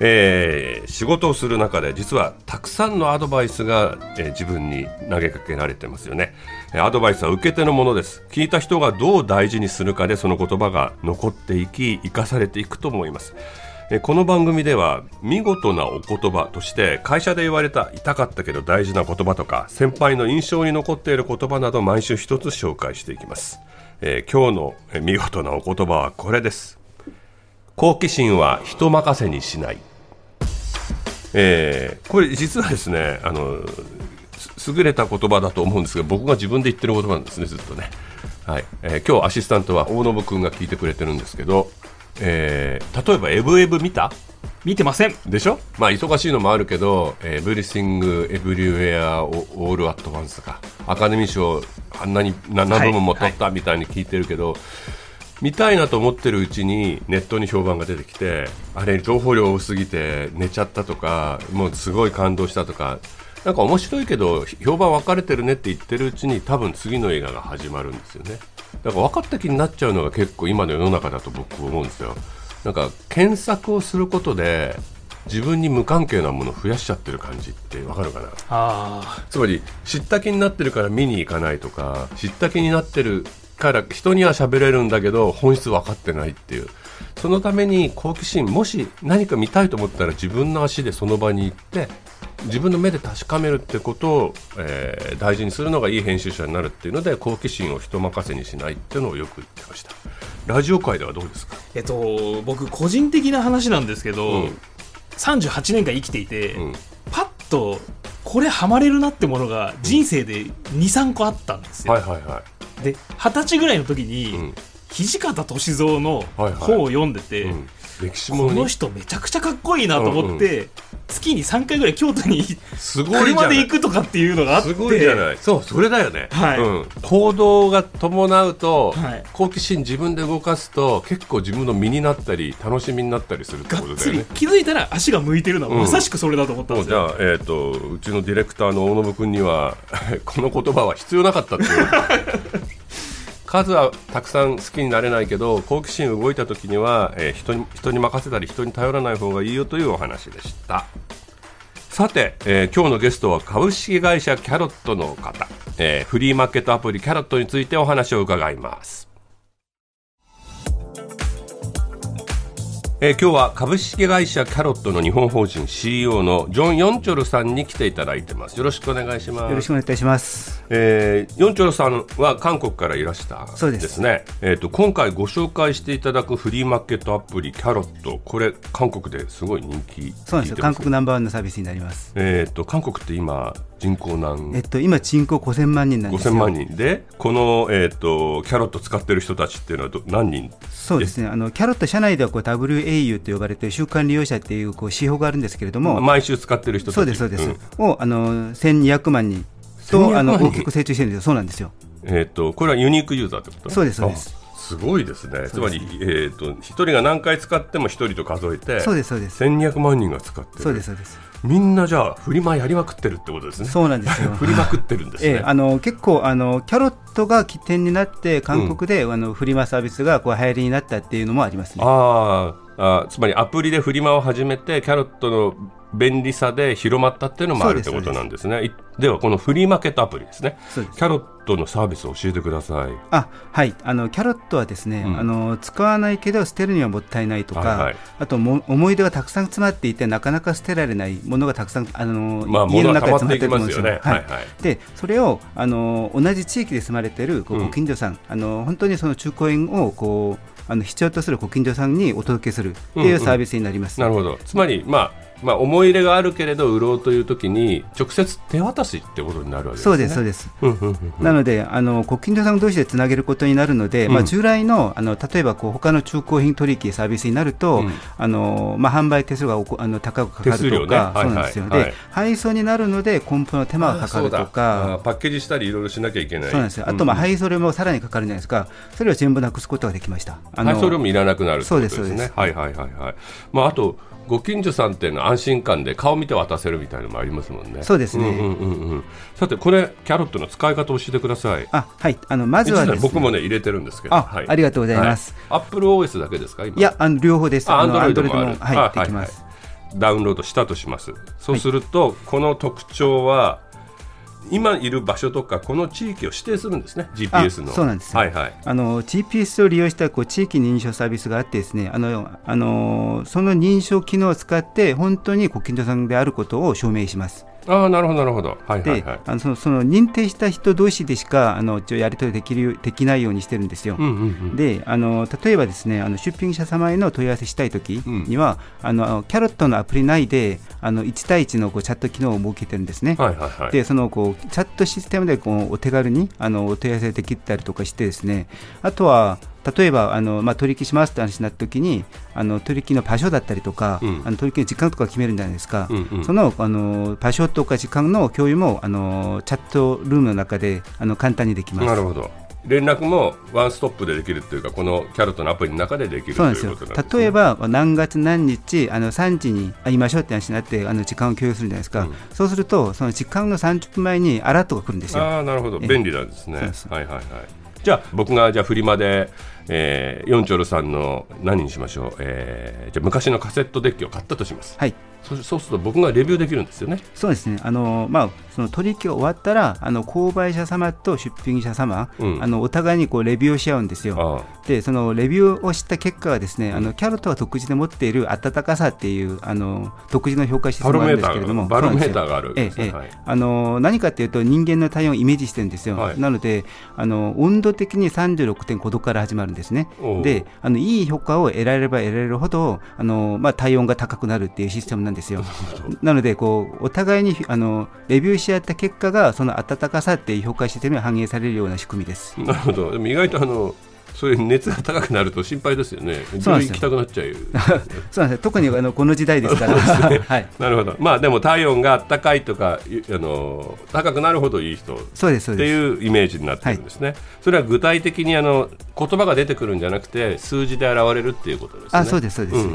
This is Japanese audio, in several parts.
えー仕事をする中で実はたくさんのアドバイスが、えー自分に投げかけられてますよね。えーアドバイスは受け手のものです。聞いた人がどう大事にするかでその言葉が残っていき生かされていくと思います。えーこの番組では見事なお言葉として会社で言われた痛かったけど大事な言葉とか先輩の印象に残っている言葉など毎週一つ紹介していきます、えー今日の見事なお言葉はこれです。好奇心は人任せにしない。えーこれ実はですねあのす優れた言葉だと思うんですが僕が自分で言ってる言葉なんですねずっとね、はい。えー今日アシスタントは大信君が聞いてくれてるんですけど、えー例えば「エブエブ見た?」見てません。でしょ？まあ忙しいのもあるけど「エブリシング・エブリウェア・オール・アット・ワンス」とかアカデミー賞あんなに7部門も取ったみたいに聞いてるけど、見たいなと思ってるうちにネットに評判が出てきてあれ情報量多すぎて寝ちゃったとかもうすごい感動したとかなんか面白いけど評判分かれてるねって言ってるうちに多分次の映画が始まるんですよね。だから分かった気になっちゃうのが結構今の世の中だと僕思うんですよ。なんか検索をすることで自分に無関係なものを増やしちゃってる感じって分かるかな。あつまり知った気になってるから見に行かないとか知った気になってるから人には喋れるんだけど本質分かってないっていう。そのために好奇心もし何か見たいと思ったら自分の足でその場に行って自分の目で確かめるってことを、えー大事にするのがいい編集者になるっていうので好奇心を人任せにしないっていうのをよく言ってました。ラジオ界ではどうですか、えっと僕個人的な話なんですけど、うん。38年間生きていて、うん。パッとこれハマれるなってものが人生で23個あったんですよ、はいはいはで二十歳ぐらいの時い、に、うん。土方歳三のはいはい。本を読んでて、うん、歴史こものにの人めちゃくちゃかっこいいなと思って、月に3回ぐらい京都にすごい車で行くとかっていうのがあって。すごいじゃない。そうそれだよね、はい。うん、行動が伴うと、はい。好奇心自分で動かすと結構自分の身になったり楽しみになったりするってがっつりことだよね。気づいたら足が向いてるのはうん。まさしくそれだと思ったんですよ、もうじゃあ、えー、とうちのディレクターの大信君には この言葉は必要なかったっていう数はたくさん好きになれないけど好奇心動いた時には、えー人に人に任せたり人に頼らない方がいいよというお話でした。さて、えー今日のゲストは株式会社キャロットの方、えーフリーマーケットアプリキャロットについてお話を伺います。えー今日は株式会社キャロットの日本法人 CEO のジョン・ヨンチョルさんに来ていただいてますよろしくお願いしますよろしくお願いいたします。えー、ヨンチョルさんは韓国からいらしたそうですね。えっ、と今回ご紹介していただくフリーマーケットアプリキャロット、これ韓国ですごい人気そうなんですよ。韓国ナンバーワンのサービスになります。えっ、と韓国って今人口何えっと今人口5000万人なんですよ。5000万人でこのえっ、とキャロット使ってる人たちっていうのはど何人？そうですね。あのキャロット社内ではこう WAU と呼ばれて週間利用者っていうこう指標があるんですけれども、毎週使ってる人たち。そうですそうです。んをあの1200万人1200とあの大きく成長してるんですよ。そうなんですよ。えっ、とこれはユニークユーザーってこと？そうですそうですあすごいですね。つまりえっ、と一人が何回使っても一人と数えて、そうですそうです。1200万人が使ってる。そうですそうです。みんなじゃあフリマやりまくってるってことですね。そうなんですよ 振りまくってるんですね。ええ、あの結構あのキャロットが起点になって韓国で、あのフリマサービスがこう流行りになったっていうのもありますね。あーあー、つまりアプリでフリマを始めてキャロットの便利さで広まったっていうのもあるってことなんですね。いではこのフリーマーケットアプリですね。キャロットのサービスを教えてください。あはいあのキャロットはですね、うんあの使わないけど捨てるにはもったいないとか、はいはいあとも思い出がたくさん詰まっていてなかなか捨てられないものがたくさんあの、まあ家の中に詰まってると思うんですよ。ますよね。はいはい。でそれをあの同じ地域で住まれているご近所さん、あの本当にその中古園をこうあの必要とするご近所さんにお届けするっていうサービスになります。なるほど。つまりまあまあ、思い入れがあるけれど売ろうという時に直接手渡しってことになるわけですね。そうですそうですなのであのご近所さん同士でつなげることになるので、まあ、従来のあの例えばこう他の中古品取引サービスになると、うんあのまあ、販売手数がおこあの高くかかるとか、うなんですよ、はいはいで配送になるので梱包の手間がかかるとあか。パッケージしたりいろいろしなきゃいけない。そうなんですよあと、まあ、うん配送料もさらにかかるじゃないですか、それを全部なくすことができました。あの配送料もいらなくなるってことですね。そうですそうですはいはいはいはい。まああとご近所さんっていうのは安心感で顔見て渡せるみたいなのもありますもんね。そうですねんうんうんうん。さてこれキャロットの使い方を教えてください。あはい、あのまずはね、僕もね入れてるんですけど。あはいありがとうございます。はい。アップル OS だけですか今。いや、あの両方です。あ、アのンドロイドも。はい、あできます。ダウンロードしたとします。そうすると、この特徴は今いる場所とかこの地域を指定するんですね。GPS の。そうなんですよはいはい。あの GPS を利用したこう地域認証サービスがあってですねあのあのその認証機能を使って本当にご近所さんであることを証明します。ああなるほどなるほど。はいはいで、はい。あのそのその認定した人同士でしかあの一応やり取りできるよできないようにしてるんですよ。うんうんうん。であの例えばですねあの出品者様への問い合わせしたいときには、あのキャロットのアプリ内であの1対1のこうチャット機能を設けてるんですね。はいはいはい。でそのこうチャットシステムでこうお手軽にあのお問い合わせできたりとかしてですねあとは例えばあの、まあ、取引しますって話になった時にあの取引の場所だったりとか、うんあの取引の時間とか決めるんじゃないですか、うんうんそのあの場所とか時間の共有もあのチャットルームの中であの簡単にできます。なるほど。連絡もワンストップでできるっていうかこのキャロットのアプリの中でできるというそうなんですよことなんですね。例えば何月何日あの3時に会いましょうって話になってあの時間を共有するじゃないですか、うんそうするとその時間の30分前にアラートが来るんですよ。ああなるほどええ便利なんですね。はいはいはい。じゃあ僕がじゃあフリマで、えー、ヨンチョルさんの何にしましょう、えー、じゃあ昔のカセットデッキを買ったとします。はいそそうすると僕がレビューできるんですよね。そうですね、あのまあ、その取引が終わったら、あの購買者様と出品者様、うん。あのお互いにこうレビューをし合うんですよ。あで、そのレビューをした結果は、ですね、あのキャロットが独自で持っている温かさっていうあの独自の評価システムがあるんですけれども、バロメーターがある。ねええええ。はいあの何かっていうと、人間の体温をイメージしてるんですよ。はい。なのであの、温度的に36.5度から始まるんですね。で、あのいい評価を得られれば得られるほど、あのまあ、体温が高くなるっていうシステムなんですよ。なのでこうお互いにあのレビューし合った結果がその温かさって評価システムに反映されるような仕組みです。なるほど。でも意外とあのそういう熱が高くなると心配ですよね。病院行きたくなっちゃう。そうなんです特にあのこの時代ですから。はい。なるほど。まあでも体温が高いとかいあの高くなるほどいい人っそうですそうて。いうイメージになってるんですね。それは具体的にあの言葉が出てくるんじゃなくて数字で現れるっていうことですね。あそうですそうです。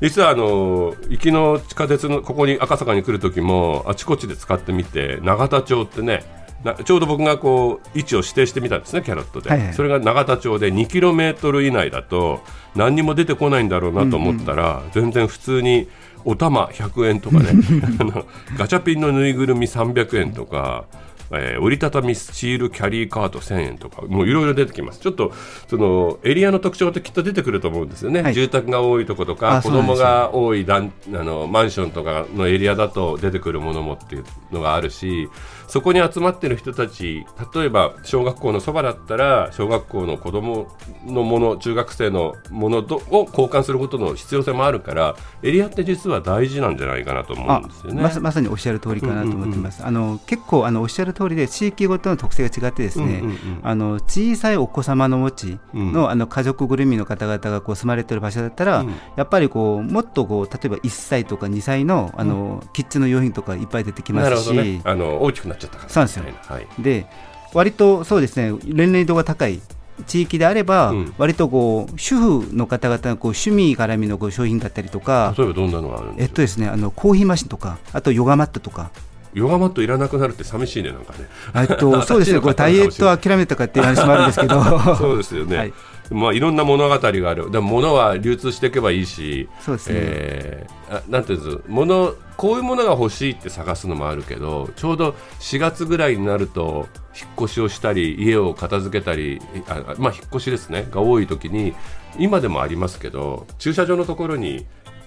実はあの行きの地下鉄のここに赤坂に来る時もあちこちで使ってみて永田町ってねなちょうど僕がこう位置を指定してみたんですねキャロットで、はいはい。それが永田町で 2km 以内だと何にも出てこないんだろうなと思ったら、全然普通にお玉100円とかね あのガチャピンのぬいぐるみ300円とか。えー折りたたみスチールキャリーカート1000円とかもういろいろ出てきます。ちょっとそのエリアの特徴ってきっと出てくると思うんですよね、はい。住宅が多いとことか子供が多い団あのマンションとかのエリアだと出てくるものもっていうのがあるしそこに集まってる人たち例えば小学校のそばだったら小学校の子供のもの中学生のものとを交換することの必要性もあるからエリアって実は大事なんじゃないかなと思あうんですよね。まさまさにおっしゃる通りかなと思ってます。あの結構あのおっしゃる通りで地域ごとの特性が違ってですね、うんうんうん。あの小さいお子様の持ちの,、うん。あの家族ぐるみの方々がこう住まれてる場所だったら、うん。やっぱりこうもっとこう例えば1歳とか2歳のあの、キッズの用品とかいっぱい出てきますし、ね。あの大きくなっちゃったから。そうなんですよ。はい。で割とそうですね年齢度が高い地域であれば、うん。割とこう主婦の方々のこう趣味絡みのこう商品だったりとか、例えばどんなのがあるんですか？えっとですね、あのコーヒーマシンとか、あとヨガマットとか、ヨガマットいらなくなるって寂しいねなんかね。えっと、そうですね、これ ダイエット諦めたかっていう話もあるんですけど、そうですよね、はいいまあ、いろんな物語がある、でも物は流通していけばいいし、そうですね。えーあなんていうんです？物こういうものが欲しいって探すのもあるけど、ちょうど4月ぐらいになると、引っ越しをしたり、家を片付けたり、あまあ、引っ越しですね、が多いときに、今でもありますけど、駐車場のところに、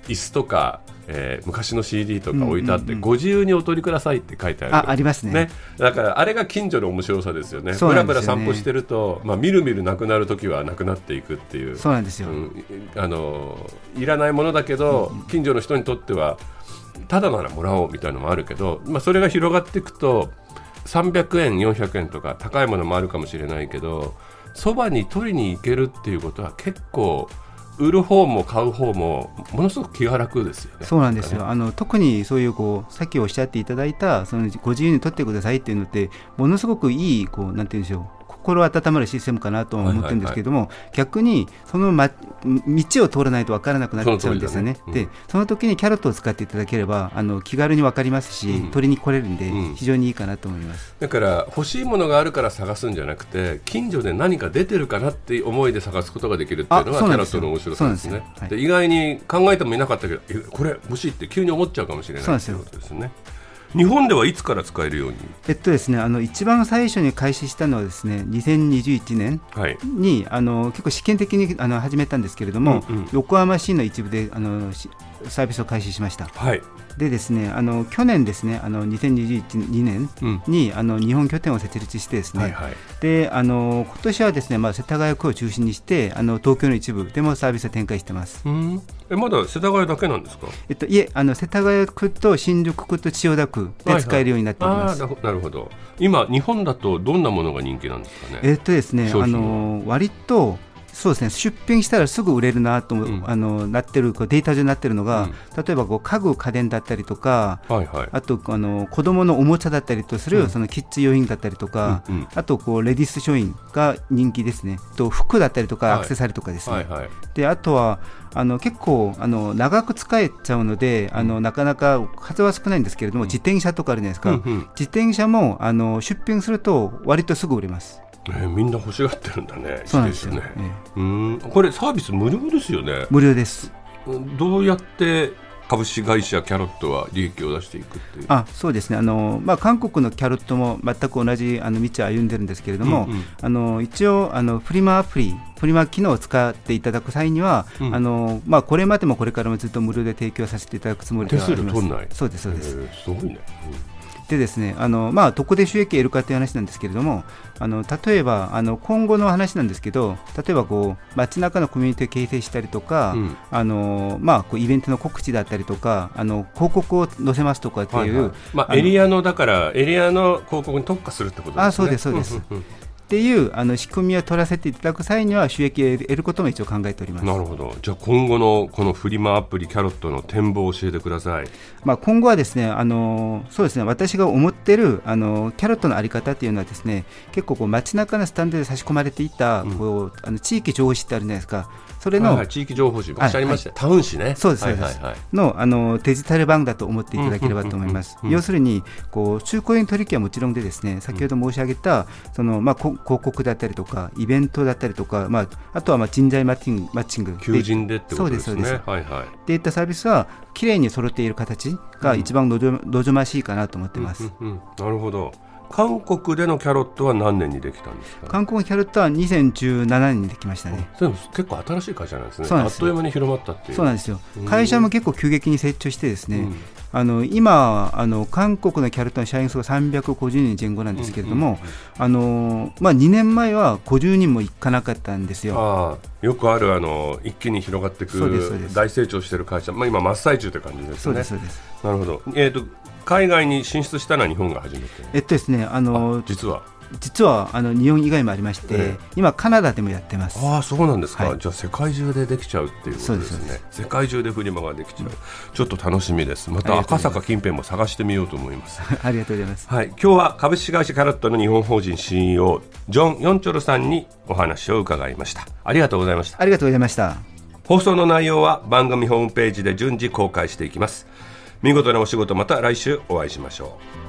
椅子とか、えー昔の CD とか置いてあって、ご自由にお取りくださいって書いてある。あありますね。だからあれが近所の面白さですよね。ぶらぶら散歩してると、まあ、みるみるなくなる時はなくなっていくっていう。そうなんですよ。うん。あのいらないものだけど、近所の人にとってはただならもらおうみたいなのもあるけど、まあ、それが広がっていくと300円400円とか高いものもあるかもしれないけどそばに取りに行けるっていうことは結構売る方も買う方もものすごく気が楽ですよね。そうなんですよ。ねあの特にそういうこうさっきおっしゃっていただいたそのご自由に取ってくださいっていうのってものすごくいいこうなんて言うんでしょう。心温まるシステムかなとは思ってるんですけども、逆にその、ま、道を通らないと分からなくなっちゃうんですよね。ね。うん。でその時にキャロットを使っていただければあの気軽に分かりますし、うん。取りに来れるんで、うん。非常にいいかなと思います。だから欲しいものがあるから探すんじゃなくて近所で何か出てるかなって思いで探すことができるっていうのがキャラットの面白さですね。意外に考えてもいなかったけどえこれ欲しいって急に思っちゃうかもしれないっていうことですね日本ではいつから使えるように？えっとですねあの一番最初に開始したのはですね2021年はい。にあの結構試験的にあの始めたんですけれども、うんうん。横浜市の一部であのしサービスを開始しました。はい、でですねあの去年ですねあの2021年うん。にあの日本拠点を設立してですね、はいはい。であの今年はですねまあ世田谷区を中心にしてあの東京の一部でもサービスを展開してます。うん。えまだ世田谷だけなんですか？えっといえあの世田谷区と新宿区と千代田区で使えるようになっております。あーなるほなるほど。今日本だとどんなものが人気なんですかね？えっとですね、あの割とそうですね。出品したらすぐ売れるなと、ん。あのなってるこうデータ上になってるのが、例えばこう家具家電だったりとかはいはい。あとあの子供のおもちゃだったりとする、うん。そのキッズ用品だったりとか、うんうん。あとこうレディース商品が人気ですね。と服だったりとはい。かアクセサリーとかですね、はいはい。であとはあの結構あの長く使えちゃうのであのなかなか数は少ないんですけれども、自転車とかあるじゃないですか、うんうん。自転車もあの出品すると割とすぐ売れます。えーみんな欲しがってるんだねそうなんですよ、ね。ええ。うん。これサービス無料ですよね。無料です。どうやって株式会社キャロットは利益を出していくっていう？あそうですね。あの、まあ、韓国のキャロットも全く同じあの道を歩んでるんですけれども、うんうん。あの一応あのフリマアプリフリマ機能を使っていただく際には、うん。あのまあ、これまでもこれからもずっと無料で提供させていただくつもりではあります。そうですそうです、えーすごいね、でですねあの、まあ、どこで収益を得るかという話なんですけれどもあの例えばあの今後の話なんですけど例えばこう街中のコミュニティを形成したりとか、うん。あのまあ、こうイベントの告知だったりとかあの広告を載せますとかっていう、はいはいまあ、エリアのだからエリアの広告に特化するってことですね。あそうですそうですっていうあの仕組みを取らせていただく際には収益を得ることも一応考えております。なるほどじゃあ今後のこのフリマアプリキャロットの展望を教えてくださいまあ、今後はですね、あのそうですね、私が思ってるあのキャロットのあり方っていうのはですね、結構こう街中のスタンドで差し込まれていた、うんこうあの地域情報誌ってあるじゃないですか。それの、はいはい地域情報誌昔ありました、タウン誌ね。そうですはいそうです。はいはいのあのデジタル版だと思っていただければと思います。うんうんうんうん。要するにこう中古円取引はもちろんでですね先ほど申し上げたそのまあこ広告だったりとかイベントだったりとかまああとはまあ人材マッチングマッチング。求人でってことですね。そうですそうです。はいはい。っていったサービスはきれいに揃っている形が一番望ま望ましいかなと思ってます。うんうん。なるほど韓国でのキャロットは何年にできたんですか？韓国キャロットは2017年にできましたね。でも結構新しい会社なんですね。あっという間に広まったっていう。そうなんですよ。うん。会社も結構急激に成長してですね、うん。あの今あの韓国のキャロットの社員数が350人前後なんですけれども、あのまあ2年前は50人もいかなかったんですよ。よくあるあの一気に広がっていく大成長してる会社、まあ、今真っ最中という感じですね。そうですそうです。なるほど、えー、と海外に進出したのは日本が初めて。えっとですねあの実は。実はあの日本以外もありまして、ええ。今カナダでもやってます。ああそうなんですか、はい。じゃあ世界中でできちゃうっていうことですね。世界中でフリマができちゃう、ちょっと楽しみです。また赤坂近辺も探してみようと思います。ありがとうございます。はい、今日は株式会社キャロットの日本法人 CEO ジョン・ヨンチョルさんにお話を伺いました。ありがとうございました。ありがとうございました。放送の内容は番組ホームページで順次公開していきます見事なお仕事また来週お会いしましょう。